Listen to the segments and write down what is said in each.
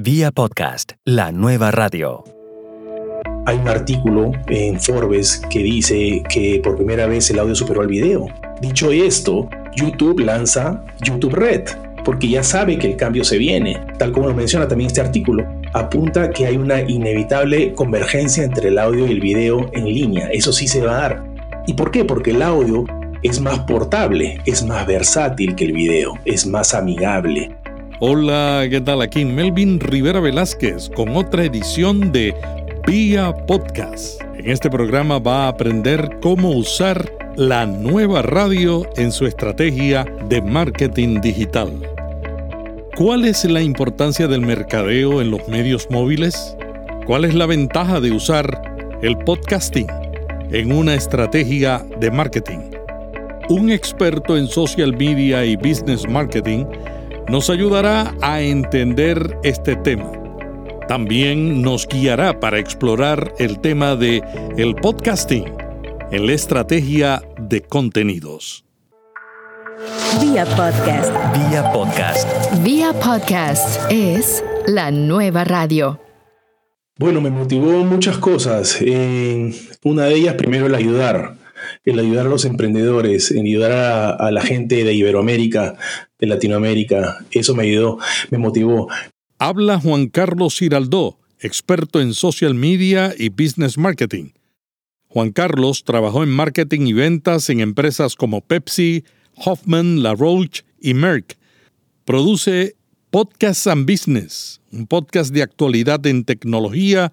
Vía podcast, la nueva radio. Hay un artículo en Forbes que dice que por primera vez el audio superó al video. Dicho esto, YouTube lanza YouTube Red, porque ya sabe que el cambio se viene. Tal como lo menciona también este artículo, apunta que hay una inevitable convergencia entre el audio y el video en línea. Eso sí se va a dar. ¿Y por qué? Porque el audio es más portable, es más versátil que el video, es más amigable. Hola, ¿qué tal? Aquí Melvin Rivera Velázquez con otra edición de Vía Podcast. En este programa va a aprender cómo usar la nueva radio en su estrategia de marketing digital. ¿Cuál es la importancia del mercadeo en los medios móviles? ¿Cuál es la ventaja de usar el podcasting en una estrategia de marketing? Un experto en social media y business marketing nos ayudará a entender este tema. También nos guiará para explorar el tema de el podcasting en la estrategia de contenidos. Vía podcast. Vía podcast. Vía podcast es la nueva radio. Bueno, me motivó muchas cosas. Eh, una de ellas, primero, el ayudar el ayudar a los emprendedores, el ayudar a, la gente de Iberoamérica, de Latinoamérica. Eso me ayudó, me motivó. Habla Juan Carlos Giraldó, experto en social media y business marketing. Juan Carlos trabajó en marketing y ventas en empresas como Pepsi, Hoffman, La Roche y Merck. Produce Podcasts and Business, un podcast de actualidad en tecnología,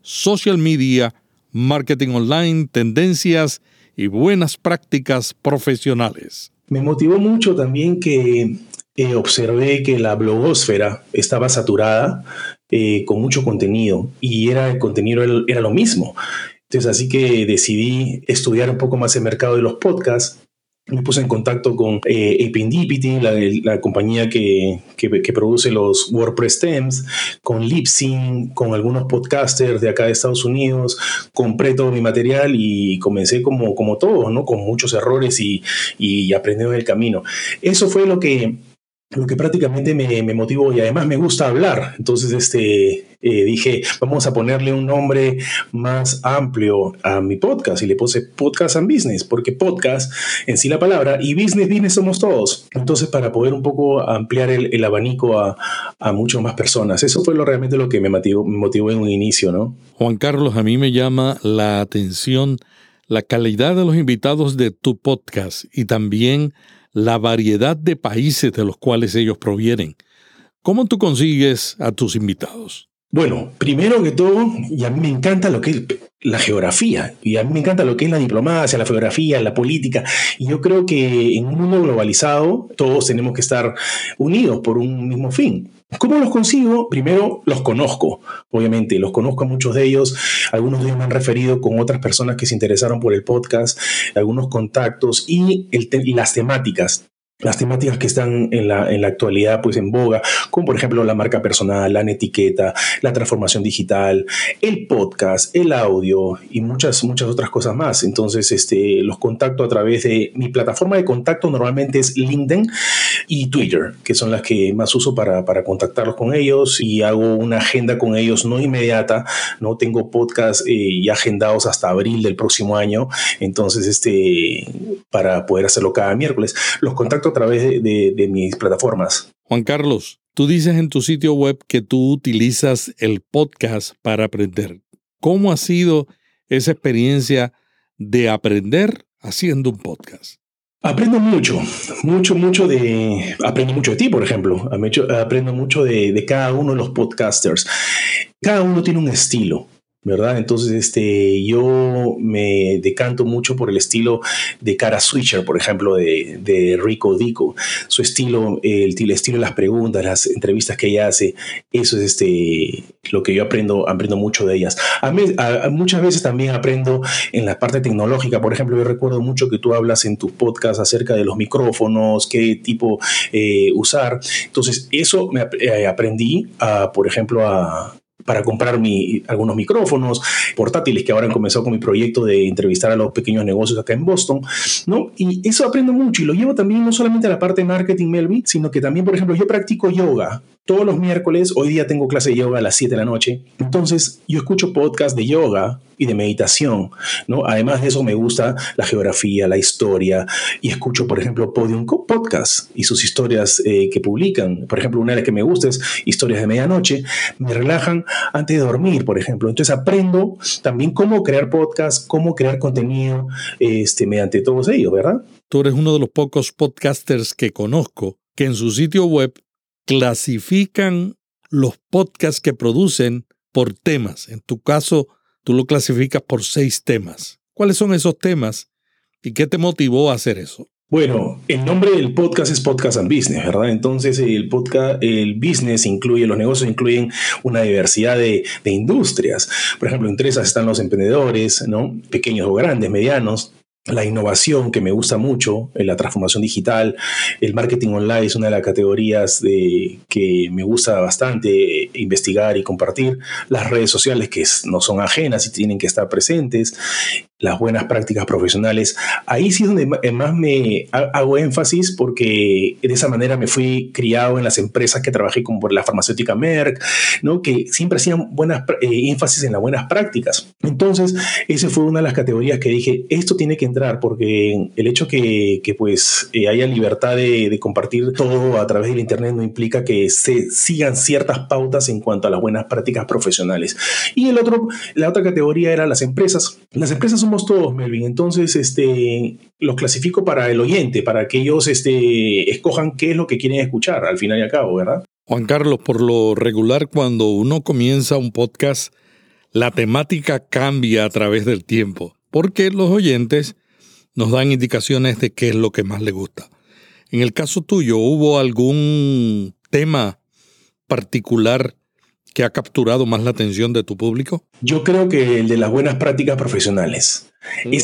social media, marketing online, tendencias y buenas prácticas profesionales. Me motivó mucho también que eh, observé que la blogosfera estaba saturada eh, con mucho contenido y era el contenido era lo mismo. Entonces así que decidí estudiar un poco más el mercado de los podcasts me puse en contacto con eh, la, compañía que, produce los WordPress themes, con Libsyn, con algunos podcasters de acá de Estados Unidos. Compré todo mi material y comencé como, como todos, ¿no? Con muchos errores y, y aprendiendo en el camino. Eso fue lo que lo que prácticamente me, motivó y además me gusta hablar. Entonces este, eh, dije, vamos a ponerle un nombre más amplio a mi podcast y le puse Podcast and Business, porque podcast en sí la palabra y business, business somos todos. Entonces para poder un poco ampliar el, abanico a, a muchas más personas. Eso fue lo, realmente lo que me motivó, me motivó en un inicio, ¿no? Juan Carlos, a mí me llama la atención la calidad de los invitados de tu podcast y también la variedad de países de los cuales ellos provienen. ¿Cómo tú consigues a tus invitados? Bueno, primero que todo, y a mí me encanta lo que es la geografía, y a mí me encanta lo que es la diplomacia, la geografía, la política, y yo creo que en un mundo globalizado todos tenemos que estar unidos por un mismo fin. ¿Cómo los consigo? Primero los conozco, obviamente, los conozco a muchos de ellos, algunos de ellos me han referido con otras personas que se interesaron por el podcast, algunos contactos y las temáticas las temáticas que están en la, en la actualidad pues en boga, como por ejemplo la marca personal, la etiqueta, la transformación digital, el podcast, el audio y muchas, muchas otras cosas más. Entonces, este, los contacto a través de mi plataforma de contacto normalmente es LinkedIn y Twitter, que son las que más uso para, para contactarlos con ellos y hago una agenda con ellos no inmediata, no tengo podcast eh, ya agendados hasta abril del próximo año, entonces este, para poder hacerlo cada miércoles. Los contacto a través de, mis plataformas. Juan Carlos, tú dices en tu sitio web que tú utilizas el podcast para aprender. ¿Cómo ha sido esa experiencia de aprender haciendo un podcast? Aprendo mucho, mucho, mucho de... Aprendo mucho de ti, por ejemplo. Aprendo mucho de, de cada uno de los podcasters. Cada uno tiene un estilo. ¿Verdad? Entonces, este, yo me decanto mucho por el estilo de Cara Switcher, por ejemplo, de, de Rico Dico. Su estilo, el, estilo de las preguntas, las entrevistas que ella hace, eso es este, lo que yo aprendo, aprendo mucho de ellas. A mí, muchas veces también aprendo en la parte tecnológica. Por ejemplo, yo recuerdo mucho que tú hablas en tu podcast acerca de los micrófonos, qué tipo eh, usar. Entonces, eso me eh, aprendí, a, por ejemplo, a, para comprar mi, algunos micrófonos portátiles que ahora han comenzado con mi proyecto de entrevistar a los pequeños negocios acá en Boston, ¿no? Y eso aprendo mucho y lo llevo también no solamente a la parte de marketing, Melvin, sino que también, por ejemplo, yo practico yoga todos los miércoles, hoy día tengo clase de yoga a las 7 de la noche, entonces yo escucho podcast de yoga y de meditación, ¿no? Además de eso me gusta la geografía, la historia y escucho, por ejemplo, Podium Podcast y sus historias eh, que publican. Por ejemplo, una de las que me gusta es Historias de Medianoche. Me relajan antes de dormir, por ejemplo. Entonces aprendo también cómo crear podcast, cómo crear contenido este, mediante todos ellos, ¿verdad? Tú eres uno de los pocos podcasters que conozco que en su sitio web clasifican los podcasts que producen por temas. En tu caso, tú lo clasificas por seis temas. ¿Cuáles son esos temas y qué te motivó a hacer eso? Bueno, el nombre del podcast es Podcast and Business, ¿verdad? Entonces el podcast, el business incluye, los negocios incluyen una diversidad de, de industrias. Por ejemplo, entre esas están los emprendedores, ¿no? Pequeños o grandes, medianos, la innovación que me gusta mucho, la transformación digital, el marketing online es una de las categorías de, que me gusta bastante investigar y compartir, las redes sociales que no son ajenas y tienen que estar presentes, las buenas prácticas profesionales. Ahí sí es donde más me hago énfasis porque de esa manera me fui criado en las empresas que trabajé como por la farmacéutica Merck, ¿no? que siempre hacían buenas eh, énfasis en las buenas prácticas. Entonces, esa fue una de las categorías que dije, esto tiene que entrar porque el hecho que, que pues eh, haya libertad de, de, compartir todo a través del Internet no implica que se sigan ciertas pautas en cuanto a las buenas prácticas profesionales. Y el otro, la otra categoría era las empresas. Las empresas somos todos, Melvin. Entonces, este, los clasifico para el oyente, para que ellos este, escojan qué es lo que quieren escuchar al final y al cabo, ¿verdad? Juan Carlos, por lo regular, cuando uno comienza un podcast, la temática cambia a través del tiempo, porque los oyentes nos dan indicaciones de qué es lo que más le gusta. En el caso tuyo, ¿hubo algún tema particular que ha capturado más la atención de tu público? Yo creo que el de las buenas prácticas profesionales. Mm.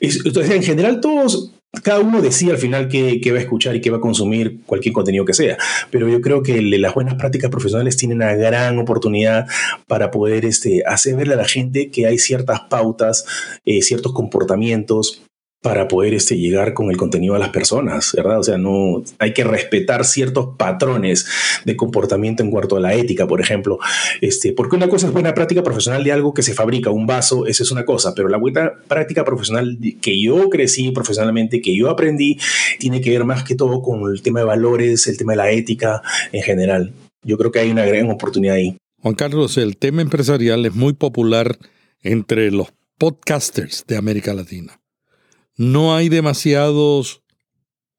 en general todos, cada uno decía al final qué, va a escuchar y qué va a consumir cualquier contenido que sea, pero yo creo que el de las buenas prácticas profesionales tiene una gran oportunidad para poder este, hacer verle a la gente que hay ciertas pautas, eh, ciertos comportamientos para poder este, llegar con el contenido a las personas, ¿verdad? O sea, no hay que respetar ciertos patrones de comportamiento en cuanto a la ética, por ejemplo, este, porque una cosa es buena práctica profesional de algo que se fabrica, un vaso, eso es una cosa, pero la buena práctica profesional que yo crecí profesionalmente, que yo aprendí, tiene que ver más que todo con el tema de valores, el tema de la ética en general. Yo creo que hay una gran oportunidad ahí. Juan Carlos, el tema empresarial es muy popular entre los podcasters de América Latina. ¿No hay demasiados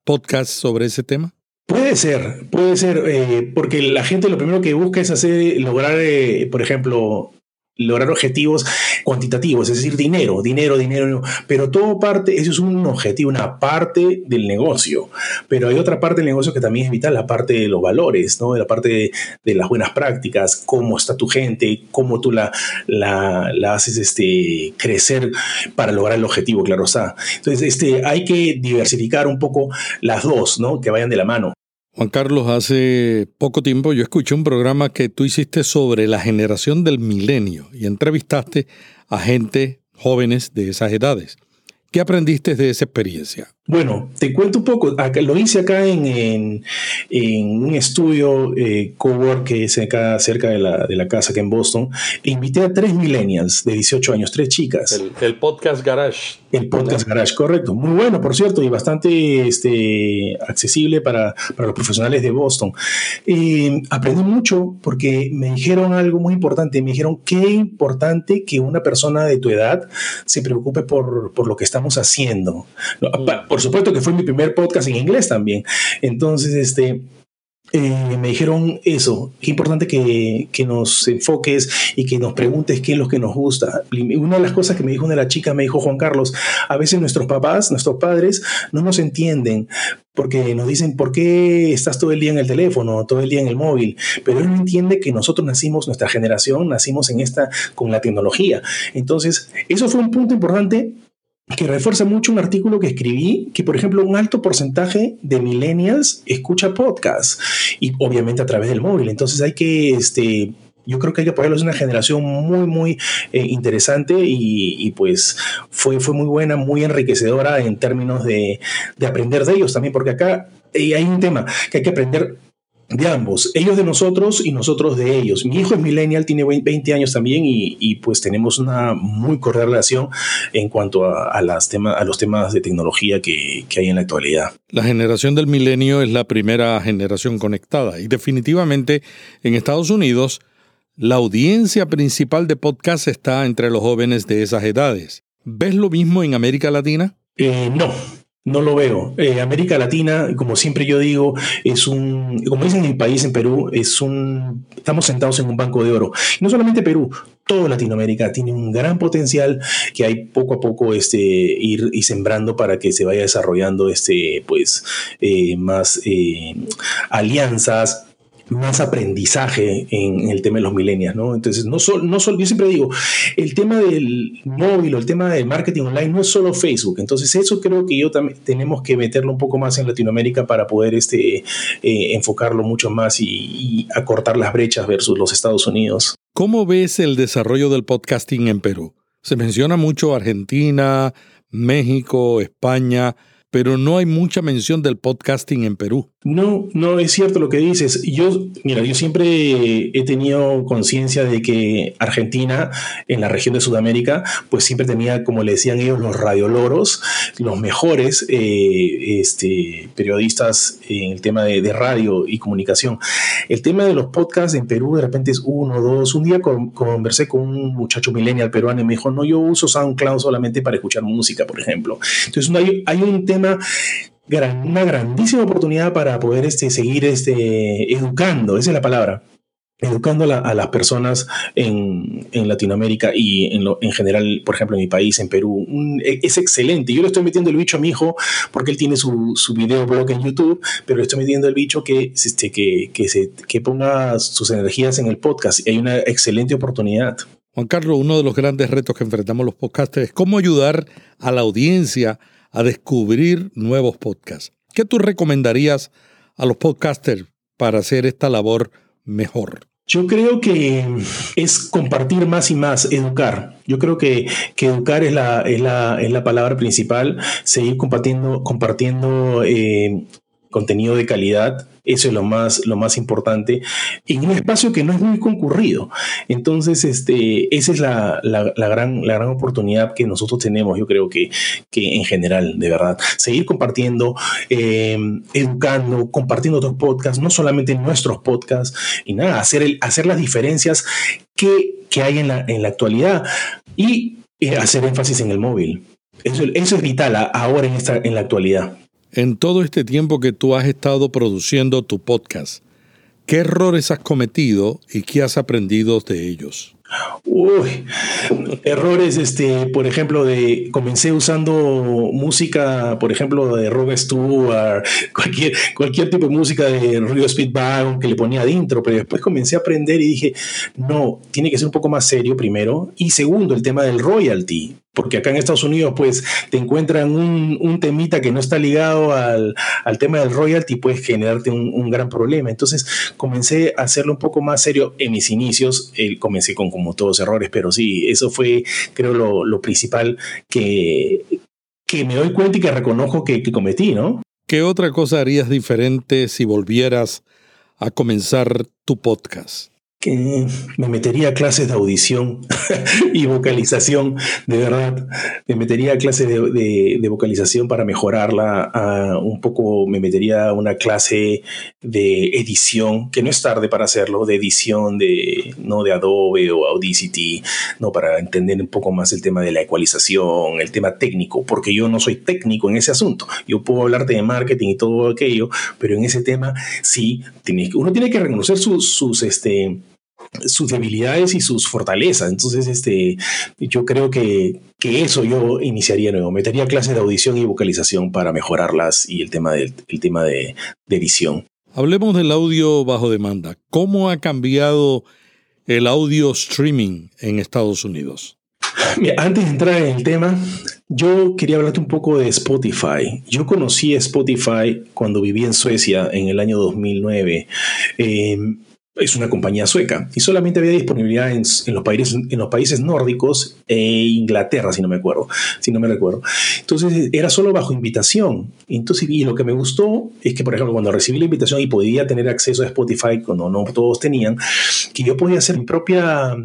podcasts sobre ese tema? Puede ser, puede ser, eh, porque la gente lo primero que busca es hacer, lograr, eh, por ejemplo, lograr objetivos cuantitativos, es decir, dinero, dinero, dinero, pero todo parte, eso es un objetivo, una parte del negocio, pero hay otra parte del negocio que también es vital, la parte de los valores, ¿no? la parte de, las buenas prácticas, cómo está tu gente, cómo tú la, la, la, haces este, crecer para lograr el objetivo, claro está. Entonces, este, hay que diversificar un poco las dos, ¿no? que vayan de la mano. Juan Carlos, hace poco tiempo yo escuché un programa que tú hiciste sobre la generación del milenio y entrevistaste a gente jóvenes de esas edades. ¿Qué aprendiste de esa experiencia? Bueno, te cuento un poco. Lo hice acá en, un estudio eh, cowork que es acá cerca de la, de la, casa, que en Boston. E invité a tres millennials de 18 años, tres chicas. El, podcast Garage. El podcast Garage, correcto. Muy bueno, por cierto, y bastante este, accesible para, para los profesionales de Boston. aprendí mucho porque me dijeron algo muy importante. Me dijeron qué importante que una persona de tu edad se preocupe por, por lo que estamos haciendo. Mm por supuesto que fue mi primer podcast en inglés también. Entonces, este, eh, me dijeron eso, qué importante que, que, nos enfoques y que nos preguntes qué es lo que nos gusta. Una de las cosas que me dijo una de las chicas, me dijo Juan Carlos, a veces nuestros papás, nuestros padres, no nos entienden porque nos dicen, ¿por qué estás todo el día en el teléfono, todo el día en el móvil? Pero él no entiende que nosotros nacimos, nuestra generación, nacimos en esta, con la tecnología. Entonces, eso fue un punto importante que refuerza mucho un artículo que escribí, que por ejemplo un alto porcentaje de millennials escucha podcasts y obviamente a través del móvil. Entonces hay que, este, yo creo que hay que apoyarlos. Una generación muy, muy eh, interesante y, pues fue, fue muy buena, muy enriquecedora en términos de, de aprender de ellos también, porque acá hay un tema que hay que aprender de ambos, ellos de nosotros y nosotros de ellos. Mi hijo es millennial, tiene 20 años también y, pues tenemos una muy cordial relación en cuanto a, las temas, a los temas de tecnología que, que hay en la actualidad. La generación del milenio es la primera generación conectada y definitivamente en Estados Unidos la audiencia principal de podcast está entre los jóvenes de esas edades. ¿Ves lo mismo en América Latina? Eh, no, no lo veo. Eh, América Latina, como siempre yo digo, es un, como dicen en país, en Perú, es un, estamos sentados en un banco de oro. No solamente Perú, toda Latinoamérica tiene un gran potencial que hay poco a poco este, ir, y sembrando para que se vaya desarrollando este, pues, eh, más eh, alianzas, más aprendizaje en, el tema de los millennials, ¿no? Entonces, no solo, no solo, yo siempre digo, el tema del móvil o el tema del marketing online no es solo Facebook, entonces eso creo que yo también tenemos que meterlo un poco más en Latinoamérica para poder este, eh, enfocarlo mucho más y acortar las brechas versus los Estados Unidos. ¿Cómo ves el desarrollo del podcasting en Perú? Se menciona mucho Argentina, México, España, pero no hay mucha mención del podcasting en Perú. No, no es cierto lo que dices. Yo, mira, yo siempre he tenido conciencia de que Argentina, en la región de Sudamérica, pues siempre tenía, como le decían ellos, los radioloros, los mejores eh, este, periodistas en el tema de, radio y comunicación. El tema de los podcasts en Perú de repente es uno, dos. Un día conversé con un muchacho millennial peruano y me dijo, no, yo uso SoundCloud solamente para escuchar música, por ejemplo. Entonces, hay, hay un tema una grandísima oportunidad para poder este, seguir este, educando, esa es la palabra, educando a las personas en, Latinoamérica y en, en, general, por ejemplo, en mi país, en Perú. es excelente. Yo le estoy metiendo el bicho a mi hijo porque él tiene su, su blog en YouTube, pero le estoy metiendo el bicho que, este, que, que, se, que ponga sus energías en el podcast. Hay una excelente oportunidad. Juan Carlos, uno de los grandes retos que enfrentamos los podcasters es cómo ayudar a la audiencia descubrir nuevos podcasts. ¿Qué tú recomendarías a los podcasters para hacer esta labor mejor? Yo creo que es compartir más y más, educar. Yo creo que, educar es la, es, la, palabra principal, seguir compartiendo, compartiendo eh, contenido de calidad, eso es lo más, lo más importante, en un espacio que no es muy concurrido. Entonces, este, esa es la, gran, la gran oportunidad que nosotros tenemos, yo creo que, que en general, de verdad. Seguir compartiendo, eh, educando, compartiendo otros podcasts, no solamente nuestros podcasts, y nada, hacer, el, hacer las diferencias que, hay en la, en la actualidad y eh, hacer énfasis en el móvil. Eso, eso es vital ahora en, esta, en la actualidad en todo este tiempo que tú has estado produciendo tu podcast, ¿qué errores has cometido y qué has aprendido de ellos? Uy, errores, este, por ejemplo, de comencé usando música, por ejemplo, de Rob Stewart, cualquier, cualquier tipo de música de Rio Speedwagon que le ponía adentro, pero después comencé a aprender y dije, no, tiene que ser un poco más serio primero. Y segundo, el tema del royalty porque acá en Estados Unidos pues te encuentran un, temita que no está ligado al, tema del royalty puedes generarte un, gran problema. Entonces comencé a hacerlo un poco más serio en mis inicios, eh, comencé con como todos errores, pero sí, eso fue creo lo, principal que, que me doy cuenta y que reconozco que, que cometí, ¿no? ¿Qué otra cosa harías diferente si volvieras a comenzar tu podcast? Que me metería a clases de audición y vocalización, de verdad. Me metería a clases de, vocalización para mejorarla. un poco me metería a una clase de edición, que no es tarde para hacerlo, de edición de, ¿no? de Adobe o Audacity, ¿no? para entender un poco más el tema de la ecualización, el tema técnico, porque yo no soy técnico en ese asunto. Yo puedo hablarte de marketing y todo aquello, pero en ese tema sí, uno tiene que reconocer sus, sus este, sus debilidades y sus fortalezas. Entonces, este, yo creo que, que eso yo iniciaría nuevo. Metería clases de audición y vocalización para mejorarlas y el tema, del, el tema de, de edición. Hablemos del audio bajo demanda. ¿Cómo ha cambiado el audio streaming en Estados Unidos? antes de entrar en el tema, yo quería hablarte un poco de Spotify. Yo conocí Spotify cuando viví en Suecia en el año 2009. Es una compañía sueca y solamente había disponibilidad en, los, países, en los países nórdicos e Inglaterra, si no me acuerdo, si no me recuerdo. Entonces era solo bajo invitación. Entonces, y lo que me gustó es que, por ejemplo, cuando recibí la invitación y podía tener acceso a Spotify, cuando no todos tenían, que yo podía hacer mi propia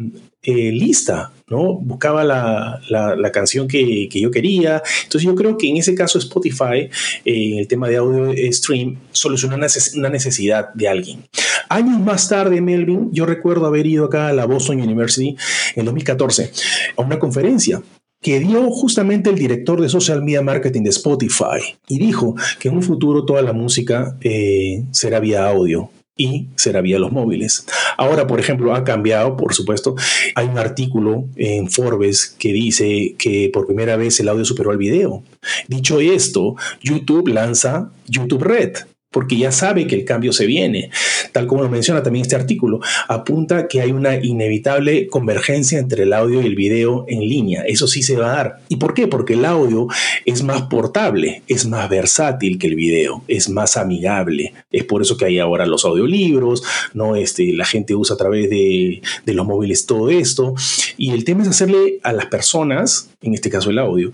eh, lista, ¿no? Buscaba la, la, canción que, que, yo quería. Entonces yo creo que en ese caso Spotify, en eh, el tema de audio stream, solucionó una, una necesidad de alguien. Años más tarde, Melvin, yo recuerdo haber ido acá a la Boston University en 2014 a una conferencia que dio justamente el director de Social Media Marketing de Spotify y dijo que en un futuro toda la música eh, será vía audio y será vía los móviles. Ahora, por ejemplo, ha cambiado, por supuesto. Hay un artículo en Forbes que dice que por primera vez el audio superó al video. Dicho esto, YouTube lanza YouTube Red porque ya sabe que el cambio se viene. Tal como lo menciona también este artículo, apunta que hay una inevitable convergencia entre el audio y el video en línea. Eso sí se va a dar. ¿Y por qué? Porque el audio es más portable, es más versátil que el video, es más amigable. Es por eso que hay ahora los audiolibros, ¿no? Este, la gente usa a través de, de los móviles todo esto. Y el tema es hacerle a las personas, en este caso el audio,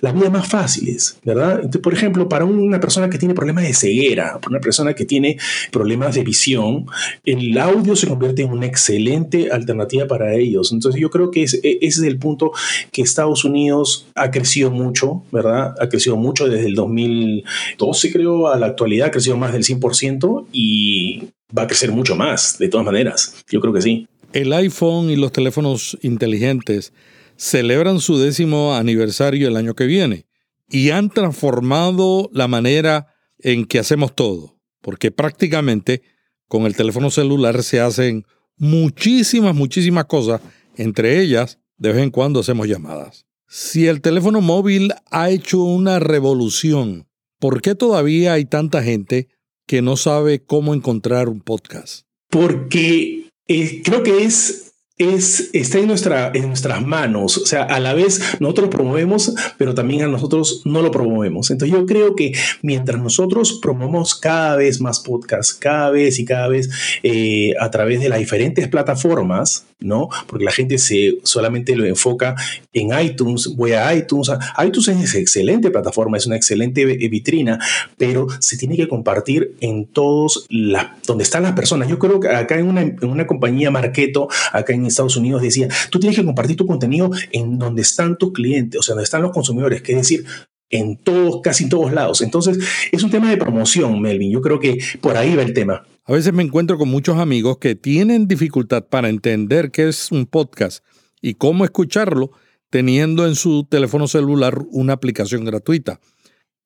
la vida más fáciles, ¿verdad? Entonces, por ejemplo, para una persona que tiene problemas de ceguera, para una persona que tiene problemas de visión, el audio se convierte en una excelente alternativa para ellos. Entonces yo creo que ese es el punto que Estados Unidos ha crecido mucho, ¿verdad? Ha crecido mucho desde el 2012, creo, a la actualidad, ha crecido más del 100% y va a crecer mucho más, de todas maneras. Yo creo que sí. El iPhone y los teléfonos inteligentes celebran su décimo aniversario el año que viene y han transformado la manera en que hacemos todo, porque prácticamente con el teléfono celular se hacen muchísimas, muchísimas cosas, entre ellas de vez en cuando hacemos llamadas. Si el teléfono móvil ha hecho una revolución, ¿por qué todavía hay tanta gente que no sabe cómo encontrar un podcast? Porque eh, creo que es es, está en, nuestra, en nuestras manos. O sea, a la vez nosotros promovemos, pero también a nosotros no lo promovemos. Entonces yo creo que mientras nosotros promovemos cada vez más podcasts, cada vez y cada vez eh, a través de las diferentes plataformas, ¿no? Porque la gente se solamente lo enfoca en iTunes, voy a iTunes. iTunes es excelente plataforma, es una excelente vitrina, pero se tiene que compartir en todos la, donde están las personas. Yo creo que acá en una, en una compañía Marketo, acá en Estados Unidos decía, tú tienes que compartir tu contenido en donde están tus clientes, o sea, donde están los consumidores, que es decir, en todos, casi en todos lados. Entonces, es un tema de promoción, Melvin. Yo creo que por ahí va el tema. A veces me encuentro con muchos amigos que tienen dificultad para entender qué es un podcast y cómo escucharlo teniendo en su teléfono celular una aplicación gratuita.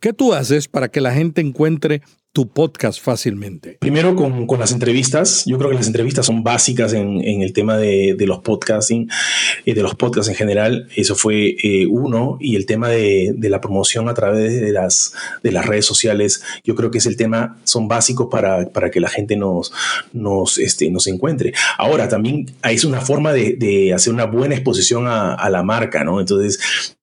¿Qué tú haces para que la gente encuentre tu podcast fácilmente? Primero con, con, las entrevistas. Yo creo que las entrevistas son básicas en, en el tema de, de, los podcasting, eh, de los podcasts en general. Eso fue eh, uno. Y el tema de, de, la promoción a través de las, de las redes sociales, yo creo que es el tema, son básicos para, para que la gente nos, nos, este, nos encuentre. Ahora, también es una forma de, de hacer una buena exposición a la marca, ¿no? Entonces,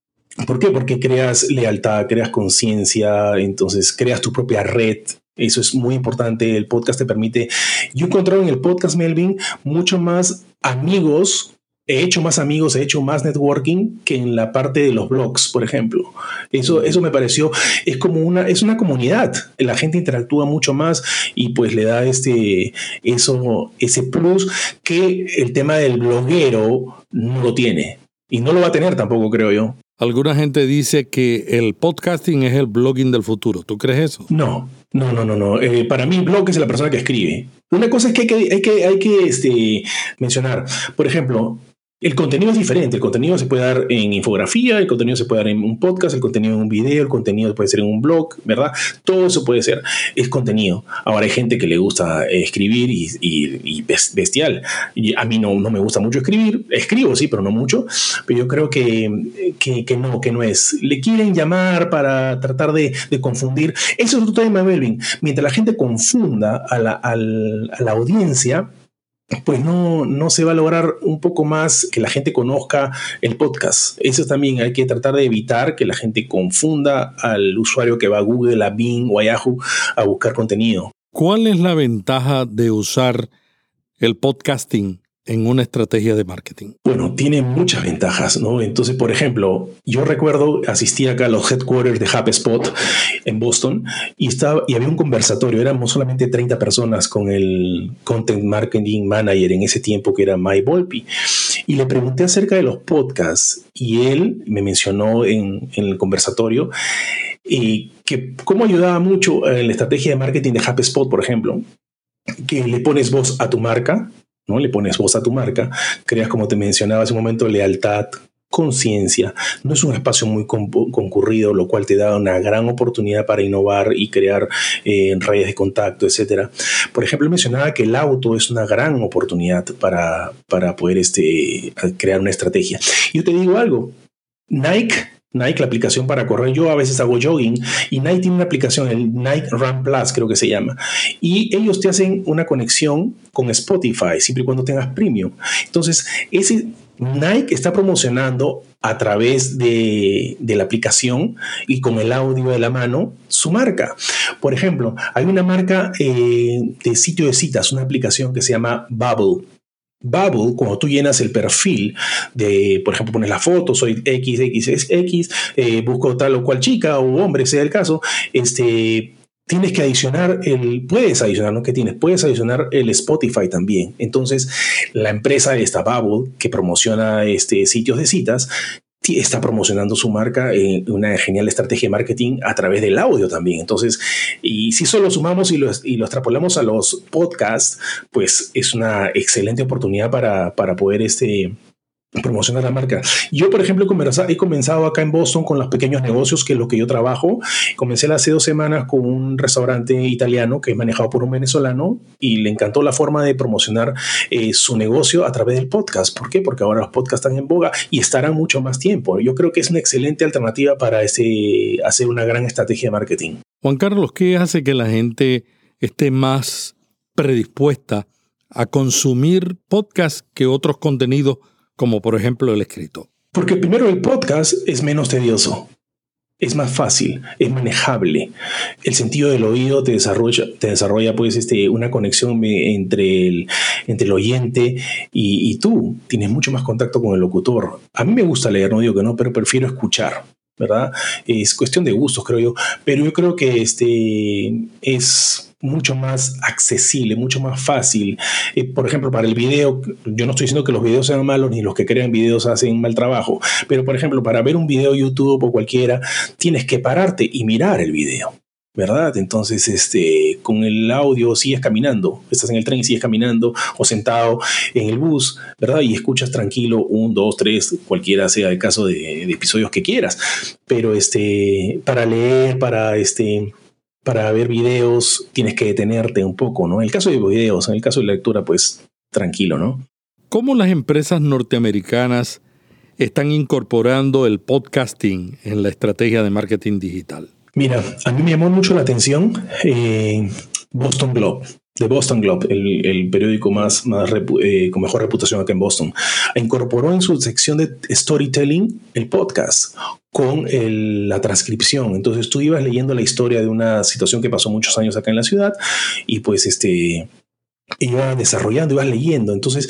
¿Por qué? Porque creas lealtad, creas conciencia, entonces creas tu propia red. Eso es muy importante. El podcast te permite. Yo he encontrado en el podcast, Melvin, mucho más amigos. He hecho más amigos, he hecho más networking que en la parte de los blogs, por ejemplo. Eso, eso me pareció, es como una, es una comunidad. La gente interactúa mucho más y pues le da este, eso, ese plus que el tema del bloguero no lo tiene. Y no lo va a tener tampoco, creo yo. Alguna gente dice que el podcasting es el blogging del futuro. ¿Tú crees eso? No, no, no, no. no. Eh, para mí, blog es la persona que escribe. Una cosa es que hay que, hay que, hay que este, mencionar. Por ejemplo, el contenido es diferente, el contenido se puede dar en infografía, el contenido se puede dar en un podcast, el contenido en un video, el contenido puede ser en un blog, ¿verdad? Todo eso puede ser, es contenido. Ahora hay gente que le gusta escribir y, bestial. Y a mí no, no, me gusta mucho escribir, escribo sí, pero no mucho, pero yo creo que, que, no, que no es. Le quieren llamar para tratar de, confundir. Eso es otro tema, Melvin. Mientras la gente confunda a la, a la audiencia, pues no, no se va a lograr un poco más que la gente conozca el podcast. Eso también hay que tratar de evitar que la gente confunda al usuario que va a Google, a Bing o a Yahoo a buscar contenido. ¿Cuál es la ventaja de usar el podcasting en una estrategia de marketing? Bueno, tiene muchas ventajas, ¿no? Entonces, por ejemplo, yo recuerdo asistir acá a los headquarters de HubSpot en Boston y, estaba, y había un conversatorio, éramos solamente 30 personas con el Content Marketing Manager en ese tiempo que era Mike Volpi. Y le pregunté acerca de los podcasts y él me mencionó en, en el conversatorio y que cómo ayudaba mucho en la estrategia de marketing de HubSpot, por ejemplo, que le pones voz a tu marca, ¿no? Le pones voz a tu marca, creas, como te mencionaba hace un momento, lealtad, conciencia. No es un espacio muy concurrido, lo cual te da una gran oportunidad para innovar y crear eh, redes de contacto, etc. Por ejemplo, mencionaba que el auto es una gran oportunidad para, para poder este, crear una estrategia. Yo te digo algo, Nike Nike, la aplicación para correr. Yo a veces hago jogging y Nike tiene una aplicación, el Nike Run Plus creo que se llama. Y ellos te hacen una conexión con Spotify, siempre y cuando tengas premium. Entonces, ese Nike está promocionando a través de, la aplicación y con el audio de la mano su marca. Por ejemplo, hay una marca eh, de sitio de citas, una aplicación que se llama Bubble. Bubble, cuando tú llenas el perfil de, por ejemplo, pones la foto, soy XXX, eh, busco tal o cual chica o hombre, sea el caso, este, tienes que adicionar el, puedes adicionar, ¿no? que tienes? Puedes adicionar el Spotify también. Entonces, la empresa esta Bubble, que promociona este, sitios de citas, está promocionando su marca en una genial estrategia de marketing a través del audio también. Entonces, y si solo sumamos y lo, y lo extrapolamos a los podcasts, pues es una excelente oportunidad para, para poder este, promocionar la marca. Yo, por ejemplo, he comenzado acá en Boston con los pequeños negocios, que es lo que yo trabajo. Comencé hace dos semanas con un restaurante italiano que es manejado por un venezolano y le encantó la forma de promocionar eh, su negocio a través del podcast. ¿Por qué? Porque ahora los podcasts están en boga y estarán mucho más tiempo. Yo creo que es una excelente alternativa para ese, hacer una gran estrategia de marketing. Juan Carlos, ¿qué hace que la gente esté más predispuesta a consumir podcasts que otros contenidos? Como por ejemplo el escrito? Porque primero el podcast es menos tedioso, es más fácil, es manejable. El sentido del oído te desarrolla, te desarrolla pues este, una conexión entre el, entre el oyente y, tú. Tienes mucho más contacto con el locutor. A mí me gusta leer, no digo que no, pero prefiero escuchar. ¿verdad? Es cuestión de gustos, creo yo. Pero yo creo que este es mucho más accesible, mucho más fácil. Eh, por ejemplo, para el video, yo no estoy diciendo que los videos sean malos ni los que crean videos hacen mal trabajo, pero por ejemplo, para ver un video YouTube o cualquiera, tienes que pararte y mirar el video. ¿verdad? Entonces, este, con el audio sigues caminando, estás en el tren y sigues caminando o sentado en el bus, ¿verdad? Y escuchas tranquilo un, dos, tres, cualquiera sea el caso de, de episodios que quieras. Pero este, para leer, para este, para ver videos tienes que detenerte un poco, ¿no? En el caso de videos, en el caso de lectura, pues tranquilo, ¿no? ¿Cómo las empresas norteamericanas están incorporando el podcasting en la estrategia de marketing digital? Mira, a mí me llamó mucho la atención eh, Boston Globe de Boston Globe, el, periódico más, eh, con mejor reputación acá en Boston, incorporó en su sección de storytelling el podcast con la transcripción. Entonces tú ibas leyendo la historia de una situación que pasó muchos años acá en la ciudad y pues este iba desarrollando, ibas leyendo. Entonces,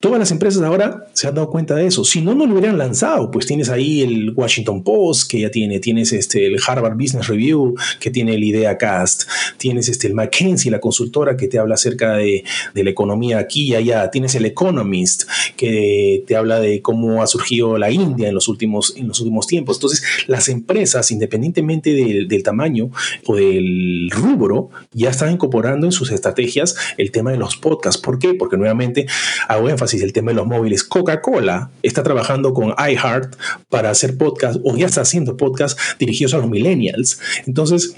todas las empresas ahora se han dado cuenta de eso. Si no, no lo hubieran lanzado. Pues tienes ahí el Washington Post, que ya tiene, tienes este, el Harvard Business Review, que tiene el IdeaCast, tienes este, el McKinsey, la consultora que te habla acerca de, la economía aquí y allá, tienes el Economist, que te habla de cómo ha surgido la India en los últimos, en los últimos tiempos. Entonces, las empresas, independientemente del tamaño o del rubro, ya están incorporando en sus estrategias el tema los podcasts. ¿Por qué? Porque nuevamente hago énfasis en el tema de los móviles. Coca-Cola está trabajando con iHeart para hacer podcasts o ya está haciendo podcasts dirigidos a los millennials. Entonces,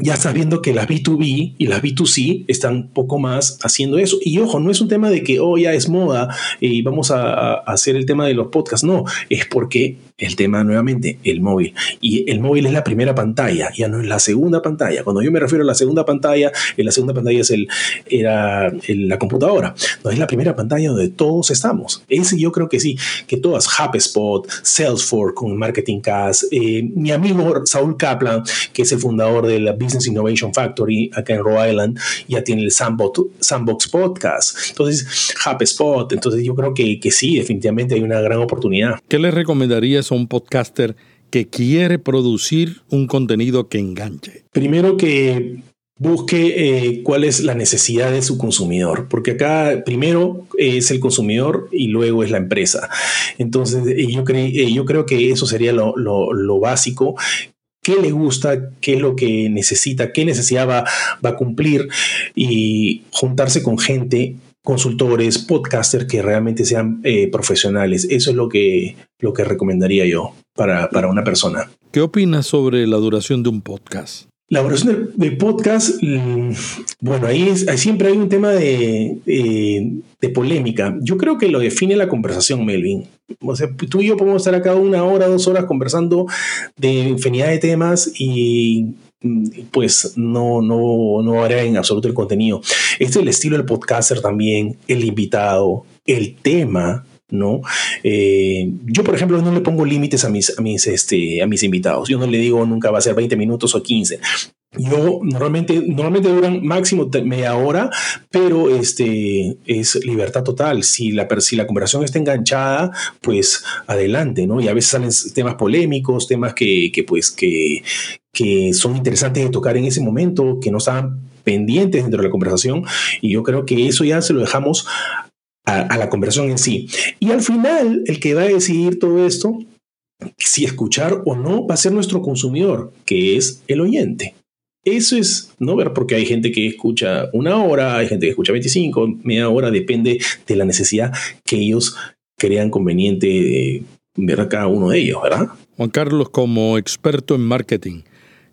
ya estás viendo que las B2B y las B2C están poco más haciendo eso. Y ojo, no es un tema de que, oh, ya es moda y vamos a, hacer el tema de los podcasts. No, es porque el tema nuevamente, el móvil. Y el móvil es la primera pantalla, ya no es la segunda pantalla. Cuando yo me refiero a la segunda pantalla, en la segunda pantalla es el, era la computadora. No es la primera pantalla donde todos estamos. Ese yo creo que sí, que todas, HubSpot, Salesforce con Marketing Cast, eh, mi amigo Saúl Kaplan, que es el fundador de la Business Innovation Factory acá en Rhode Island, ya tiene el Sandbox, Sandbox Podcast, entonces HubSpot, entonces yo creo que, que sí, definitivamente hay una gran oportunidad. ¿Qué le recomendarías a un podcaster que quiere producir un contenido que enganche? Primero que busque eh, cuál es la necesidad de su consumidor, porque acá primero es el consumidor y luego es la empresa. Entonces, eh, yo, eh, yo creo que eso sería lo, lo, básico qué le gusta, qué es lo que necesita, qué necesidad va, a cumplir y juntarse con gente, consultores, podcasters que realmente sean profesionales. Eso es lo que, lo que recomendaría yo para, para una persona. ¿Qué opinas sobre la duración de un podcast? La duración de, podcast, mm, bueno, ahí, siempre hay un tema de, de, polémica. Yo creo que lo define la conversación, Melvin. O sea, tú y yo podemos estar acá una hora, dos horas conversando de infinidad de temas y mm, pues no, no, no hará en absoluto el contenido. Este es el estilo del podcaster también, el invitado, el tema, ¿no? Eh, yo, por ejemplo, no le pongo límites a mis, a, mis, este, a mis invitados. Yo no le digo nunca va a ser 20 minutos o 15. Yo normalmente, normalmente duran máximo media hora, pero este es libertad total. Si la, si la conversación está enganchada, pues adelante, ¿no? Y a veces salen temas polémicos, temas que, que pues, que, que son interesantes de tocar en ese momento, que no estaban pendientes dentro de la conversación. Y yo creo que eso ya se lo dejamos a, la conversación en sí. Y al final, el que va a decidir todo esto, si escuchar o no, va a ser nuestro consumidor, que es el oyente. Eso es, ¿no? Ver, porque hay gente que escucha una hora, hay gente que escucha 25, media hora, depende de la necesidad que ellos crean conveniente ver cada uno de ellos, ¿verdad? Juan Carlos, como experto en marketing,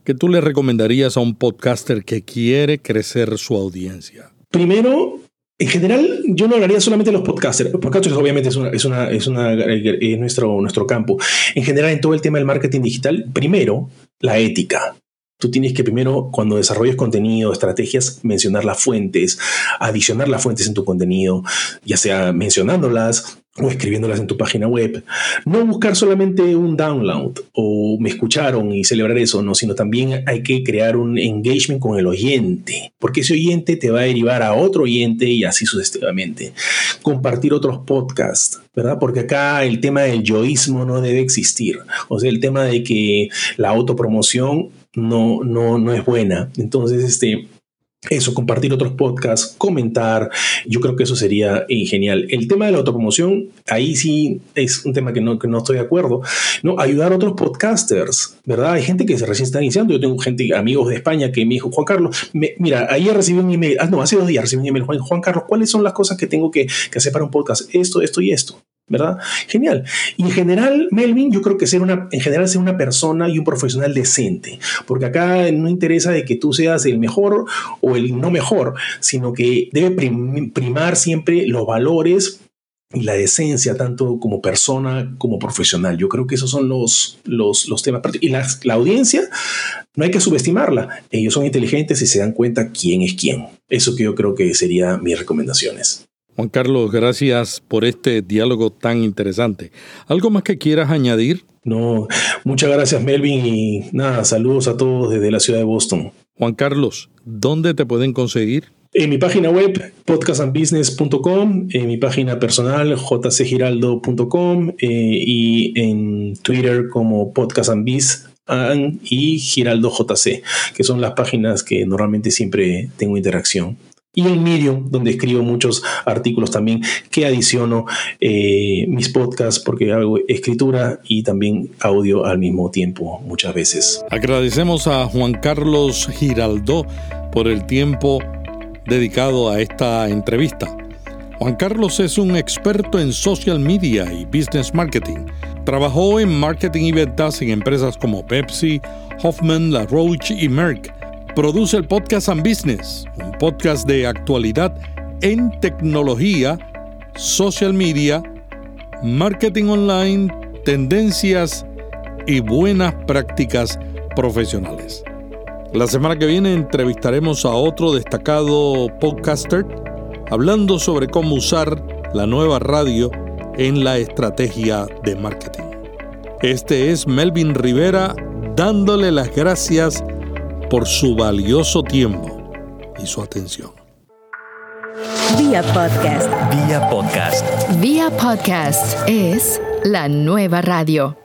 ¿qué tú le recomendarías a un podcaster que quiere crecer su audiencia? Primero, en general, yo no hablaría solamente de los podcasters. Los podcasters obviamente es, una, es, una, es, una, es nuestro, nuestro campo. En general, en todo el tema del marketing digital, primero, la ética. Tú tienes que primero, cuando desarrolles contenido, estrategias, mencionar las fuentes, adicionar las fuentes en tu contenido, ya sea mencionándolas o escribiéndolas en tu página web. No buscar solamente un download o me escucharon y celebrar eso, no, sino también hay que crear un engagement con el oyente, porque ese oyente te va a derivar a otro oyente y así sucesivamente. Compartir otros podcasts, ¿verdad? Porque acá el tema del yoísmo no debe existir. O sea, el tema de que la autopromoción no, no, no es buena. Entonces, este, eso, compartir otros podcasts, comentar, yo creo que eso sería genial. El tema de la autopromoción, ahí sí es un tema que no, que no estoy de acuerdo. No, ayudar a otros podcasters, ¿verdad? Hay gente que se recién está iniciando. Yo tengo gente, amigos de España, que me dijo, Juan Carlos, mira, ayer recibí un email, ah, no, hace dos días recibí un email, Juan, Juan Carlos, ¿cuáles son las cosas que tengo que, que hacer para un podcast? Esto, esto y esto. ¿Verdad? Genial. Y en general, Melvin, yo creo que ser una, en general ser una persona y un profesional decente, porque acá no interesa de que tú seas el mejor o el no mejor, sino que debe primar siempre los valores y la decencia, tanto como persona como profesional. Yo creo que esos son los, los, los temas. Y la, la, audiencia, no hay que subestimarla. Ellos son inteligentes y se dan cuenta quién es quién. Eso que yo creo que serían mis recomendaciones. Juan Carlos, gracias por este diálogo tan interesante. ¿Algo más que quieras añadir? No, muchas gracias Melvin y nada, saludos a todos desde la ciudad de Boston. Juan Carlos, ¿dónde te pueden conseguir? En mi página web, podcastandbusiness.com, en mi página personal, jcgiraldo.com eh, y en Twitter como podcastandbiz y Giraldo JC, que son las páginas que normalmente siempre tengo interacción y en Medium, donde escribo muchos artículos también que adiciono eh, mis podcasts porque hago escritura y también audio al mismo tiempo muchas veces. Agradecemos a Juan Carlos Giraldo por el tiempo dedicado a esta entrevista. Juan Carlos es un experto en social media y business marketing. Trabajó en marketing y ventas en empresas como Pepsi, Hoffman, La Roche y Merck produce el podcast and Business, un podcast de actualidad en tecnología, social media, marketing online, tendencias y buenas prácticas profesionales. La semana que viene entrevistaremos a otro destacado podcaster hablando sobre cómo usar la nueva radio en la estrategia de marketing. Este es Melvin Rivera dándole las gracias por su valioso tiempo y su atención. Vía podcast. Vía podcast. Vía podcast es la nueva radio.